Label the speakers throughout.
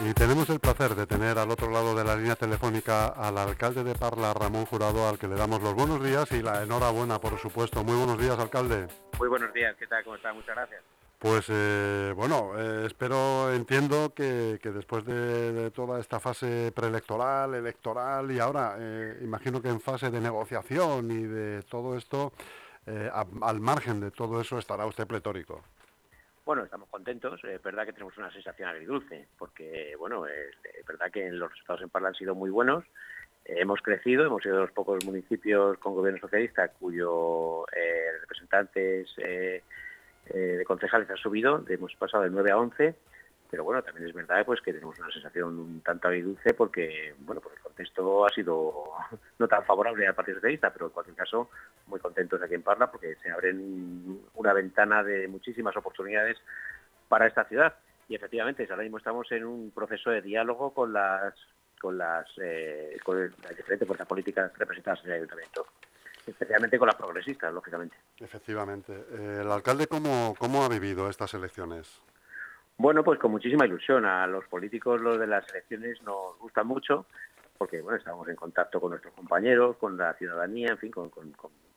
Speaker 1: Y tenemos el placer de tener al otro lado de la línea telefónica al alcalde de Parla, Ramón Jurado, al que le damos los buenos días y la enhorabuena, por supuesto. Muy buenos días, alcalde.
Speaker 2: Muy buenos días, ¿qué tal? ¿Cómo está? Muchas gracias.
Speaker 1: Pues eh, bueno, eh, espero, entiendo que, después de, toda esta fase preelectoral, electoral y ahora eh, imagino que en fase de negociación y de todo esto, al margen de todo eso estará usted pletórico.
Speaker 2: Bueno, estamos contentos. Es verdad que tenemos una sensación agridulce, porque, bueno, es, verdad que los resultados en Parla han sido muy buenos. hemos crecido, hemos sido de los pocos municipios con gobierno socialista cuyos eh, representantes eh, eh, de concejales han subido. Hemos pasado de 9 a 11 pero bueno, también es verdad pues que tenemos una sensación un tanto agridulce porque, bueno, pues el contexto ha sido no tan favorable al Partido Socialista, pero en cualquier caso muy contentos aquí en Parla porque se abren una ventana de muchísimas oportunidades para esta ciudad. Y efectivamente, ahora mismo estamos en un proceso de diálogo con las con las, eh, las diferentes fuerzas políticas representadas en el Ayuntamiento especialmente con las progresistas, lógicamente.
Speaker 1: Efectivamente. Eh, ¿El alcalde cómo, cómo ha vivido estas elecciones?
Speaker 2: Bueno, pues con muchísima ilusión. A los políticos los de las elecciones nos gustan mucho porque bueno, estamos en contacto con nuestros compañeros, con la ciudadanía, en fin, con,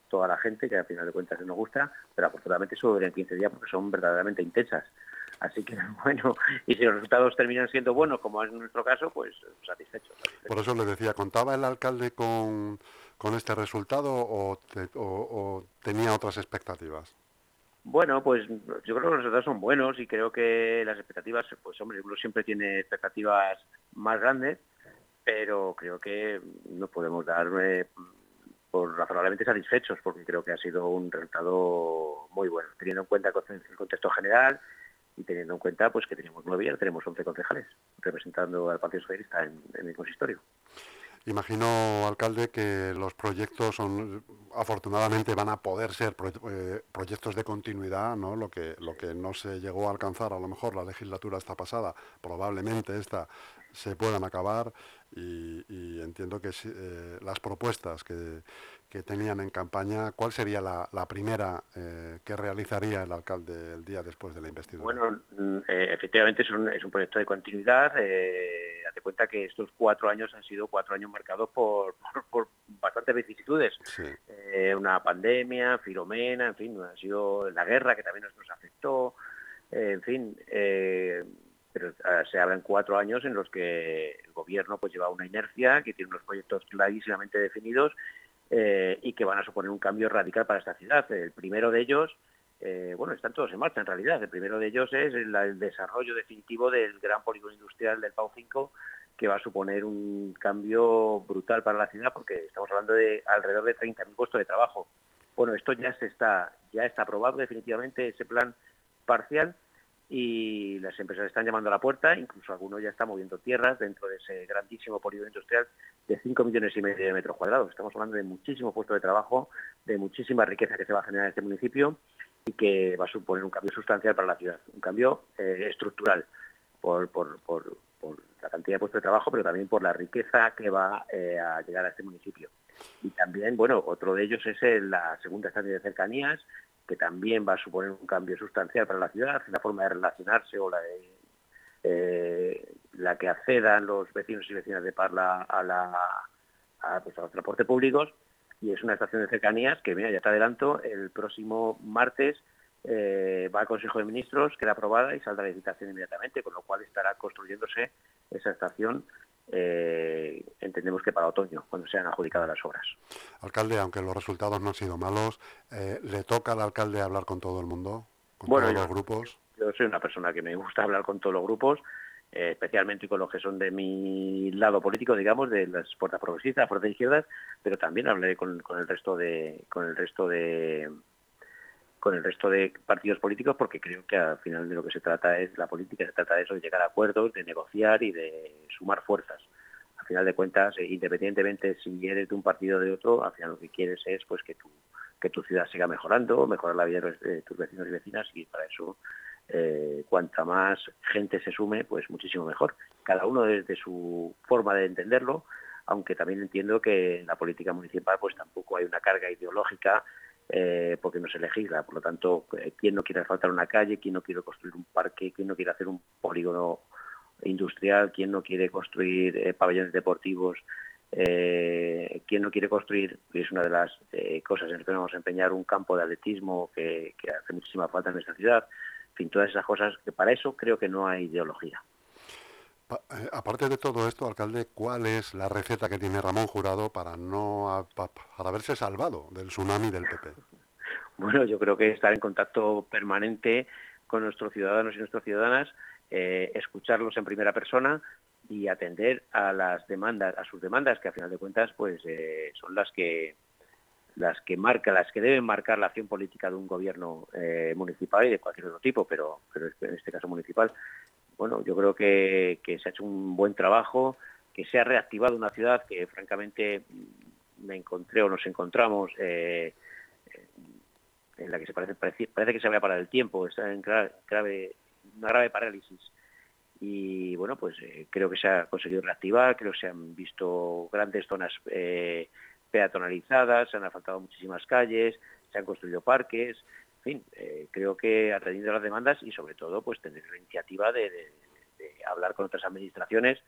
Speaker 2: toda la gente que al final de cuentas nos gusta, pero afortunadamente solo duran 15 días porque son verdaderamente intensas. Así que bueno, y si los resultados terminan siendo buenos, como es nuestro caso, pues satisfechos.
Speaker 1: Por eso le decía, ¿contaba el alcalde con, este resultado o tenía otras expectativas?
Speaker 2: Bueno, pues yo creo que los resultados son buenos y creo que las expectativas, pues hombre, uno siempre tiene expectativas más grandes, pero creo que nos podemos dar por razonablemente satisfechos porque creo que ha sido un resultado muy bueno, teniendo en cuenta el contexto general y teniendo en cuenta pues que tenemos nueve y ahora tenemos once concejales representando al Partido Socialista en el consistorio.
Speaker 1: Imagino, alcalde, que los proyectos son, afortunadamente van a poder ser eh, proyectos de continuidad, ¿no? Lo que, lo que no se llegó a alcanzar a lo mejor la legislatura está pasada, probablemente esta se puedan acabar y, entiendo que eh, las propuestas que, que, tenían en campaña, ¿cuál sería la, primera eh, que realizaría el alcalde el día después de la investidura?
Speaker 2: Bueno, mm, efectivamente es un, es un proyecto de continuidad date cuenta que estos cuatro años han sido cuatro años marcados por, por, bastantes vicisitudes. Eh, una pandemia, Filomena, en fin, ha sido la guerra que también nos, afectó, eh, en fin, eh, pero ah, se hablan cuatro años en los que el gobierno pues lleva una inercia, que tiene unos proyectos clarísimamente definidos y que van a suponer un cambio radical para esta ciudad. El primero de ellos eh, bueno, están todos en marcha en realidad. El primero de ellos es el, desarrollo definitivo del gran polígono industrial del Pau 5, que va a suponer un cambio brutal para la ciudad, porque estamos hablando de alrededor de 30.000 puestos de trabajo. Bueno, esto ya se está, ya está aprobado definitivamente ese plan parcial y las empresas están llamando a la puerta, incluso algunos ya están moviendo tierras dentro de ese grandísimo polígono industrial de 5 millones y medio de metros cuadrados. Estamos hablando de muchísimo puesto de trabajo, de muchísima riqueza que se va a generar en este municipio y que va a suponer un cambio sustancial para la ciudad, un cambio eh, estructural por, por, por, la cantidad de puestos de trabajo, pero también por la riqueza que va eh, a llegar a este municipio. Y también, bueno, otro de ellos es la segunda estancia de cercanías, que también va a suponer un cambio sustancial para la ciudad, la forma de relacionarse o la de eh, la que accedan los vecinos y vecinas de Parla a, la, a, pues, los transportes públicos y es una estación de cercanías que, mira, ya te adelanto, el próximo martes eh, va al Consejo de Ministros, queda aprobada y saldrá la licitación inmediatamente, con lo cual estará construyéndose esa estación, eh, entendemos que para otoño, cuando sean adjudicadas las obras.
Speaker 1: Alcalde, aunque los resultados no han sido malos, eh, ¿le toca al alcalde hablar con todo el mundo? ¿Con todos los grupos?
Speaker 2: Yo soy una persona que me gusta hablar con todos los grupos, eh, especialmente con los que son de mi lado político, digamos, de las fuerzas progresistas, fuerzas izquierdas, pero también hablaré con, el resto de con el resto de con el resto de partidos políticos porque creo que al final de lo que se trata es la política se trata de eso de llegar a acuerdos de negociar y de sumar fuerzas al final de cuentas eh, independientemente si eres de un partido o de otro al final lo que quieres es pues que tu que tu ciudad siga mejorando mejorar la vida de tus vecinos y vecinas y para eso eh, cuanta más gente se sume, pues muchísimo mejor. Cada uno desde su forma de entenderlo, aunque también entiendo que en la política municipal pues tampoco hay una carga ideológica eh, porque no se legisla. Por lo tanto, eh, ¿quién no quiere faltar una calle? ¿Quién no quiere construir un parque? ¿Quién no quiere hacer un polígono industrial, quién no quiere construir pabellones deportivos, eh, quién no quiere construir, es una de las eh, cosas en las que vamos a empeñar, un campo de atletismo que, que hace muchísima falta en nuestra ciudad. En fin, todas esas cosas que para eso creo que no hay ideología.
Speaker 1: Eh, aparte de todo esto, alcalde, ¿cuál es la receta que tiene Ramón Jurado para no para haberse salvado del tsunami del PP?
Speaker 2: Bueno, yo creo que estar en contacto permanente con nuestros ciudadanos y nuestras ciudadanas, eh, escucharlos en primera persona y atender a las demandas, a sus demandas, que a final de cuentas, pues eh, son las que las que marca, las que deben marcar la acción política de un gobierno municipal y de cualquier otro tipo, pero, pero en este caso municipal bueno, yo creo que, se ha hecho un buen trabajo, que se ha reactivado una ciudad que francamente me encontré o nos encontramos eh, en la que se parece, parece, que se había parado el tiempo, está en grave, una grave parálisis. Y bueno, pues eh, creo que se ha conseguido reactivar, creo que se han visto grandes zonas eh, peatonalizadas, se han asfaltado muchísimas calles, se han construido parques, en fin, eh, creo que atendiendo las demandas y sobre todo pues tener la iniciativa de, hablar con otras administraciones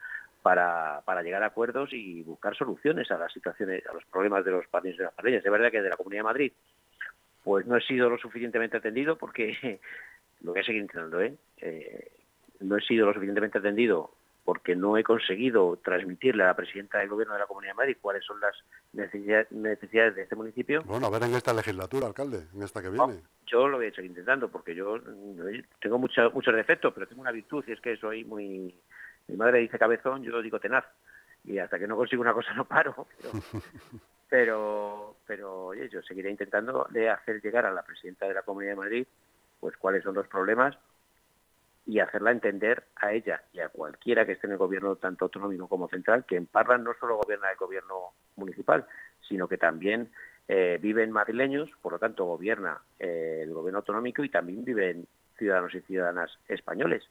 Speaker 2: para, para, llegar a acuerdos y buscar soluciones a las situaciones, a los problemas de los padres de las parrillas. Es verdad que de la Comunidad de Madrid pues no he sido lo suficientemente atendido porque lo voy a seguir intentando, ¿eh? ¿eh? No he sido lo suficientemente atendido porque no he conseguido transmitirle a la presidenta del Gobierno de la Comunidad de Madrid cuáles son las necesidades de este municipio.
Speaker 1: Bueno, a ver en esta legislatura, alcalde, en esta que viene.
Speaker 2: yo lo voy a seguir intentando, porque yo tengo mucha, muchos defectos, pero tengo una virtud, y es que soy muy... Mi madre dice cabezón, yo digo tenaz, y hasta que no consigo una cosa no paro. Pero, pero, oye, yo seguiré intentando de hacer llegar a la presidenta de la Comunidad de Madrid pues cuáles son los problemas y hacerla entender a ella y a cualquiera que esté en el gobierno tanto autonómico como central que en Parla no solo gobierna el gobierno municipal, sino que también eh, viven madrileños, por lo tanto gobierna eh, el gobierno autonómico y también viven ciudadanos y ciudadanas españoles.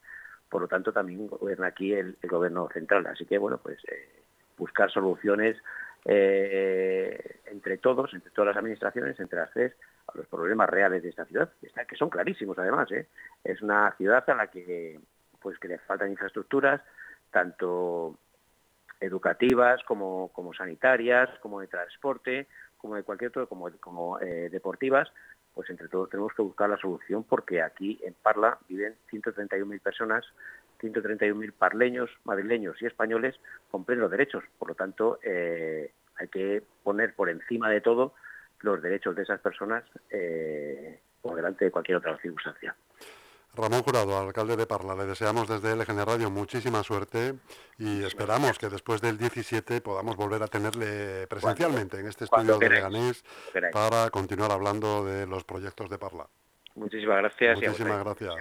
Speaker 2: Por lo tanto, también gobierna aquí el, gobierno central. Así que, bueno, pues eh, buscar soluciones entre todos, entre todas las administraciones, entre las tres, los problemas reales de esta ciudad, que son clarísimos además. ¿eh? Es una ciudad a la que, pues, que le faltan infraestructuras, tanto educativas como, como sanitarias, como de transporte, como de cualquier otro, como, como eh, deportivas, pues entre todos tenemos que buscar la solución porque aquí en Parla viven 131.000 personas, 131.000 parleños, madrileños y españoles con plenos derechos. Por lo tanto, eh, hay que poner por encima de todo los derechos de esas personas eh, por delante de cualquier otra circunstancia.
Speaker 1: Ramón Jurado, alcalde de Parla, le deseamos desde LGN Radio muchísima suerte y esperamos que después del 17 podamos volver a tenerle presencialmente en este estudio de Leganés para continuar hablando de los proyectos de Parla.
Speaker 2: Muchísimas gracias.
Speaker 1: Muchísimas gracias.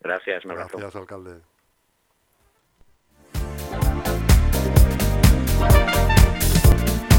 Speaker 2: Gracias,
Speaker 1: Gracias, alcalde.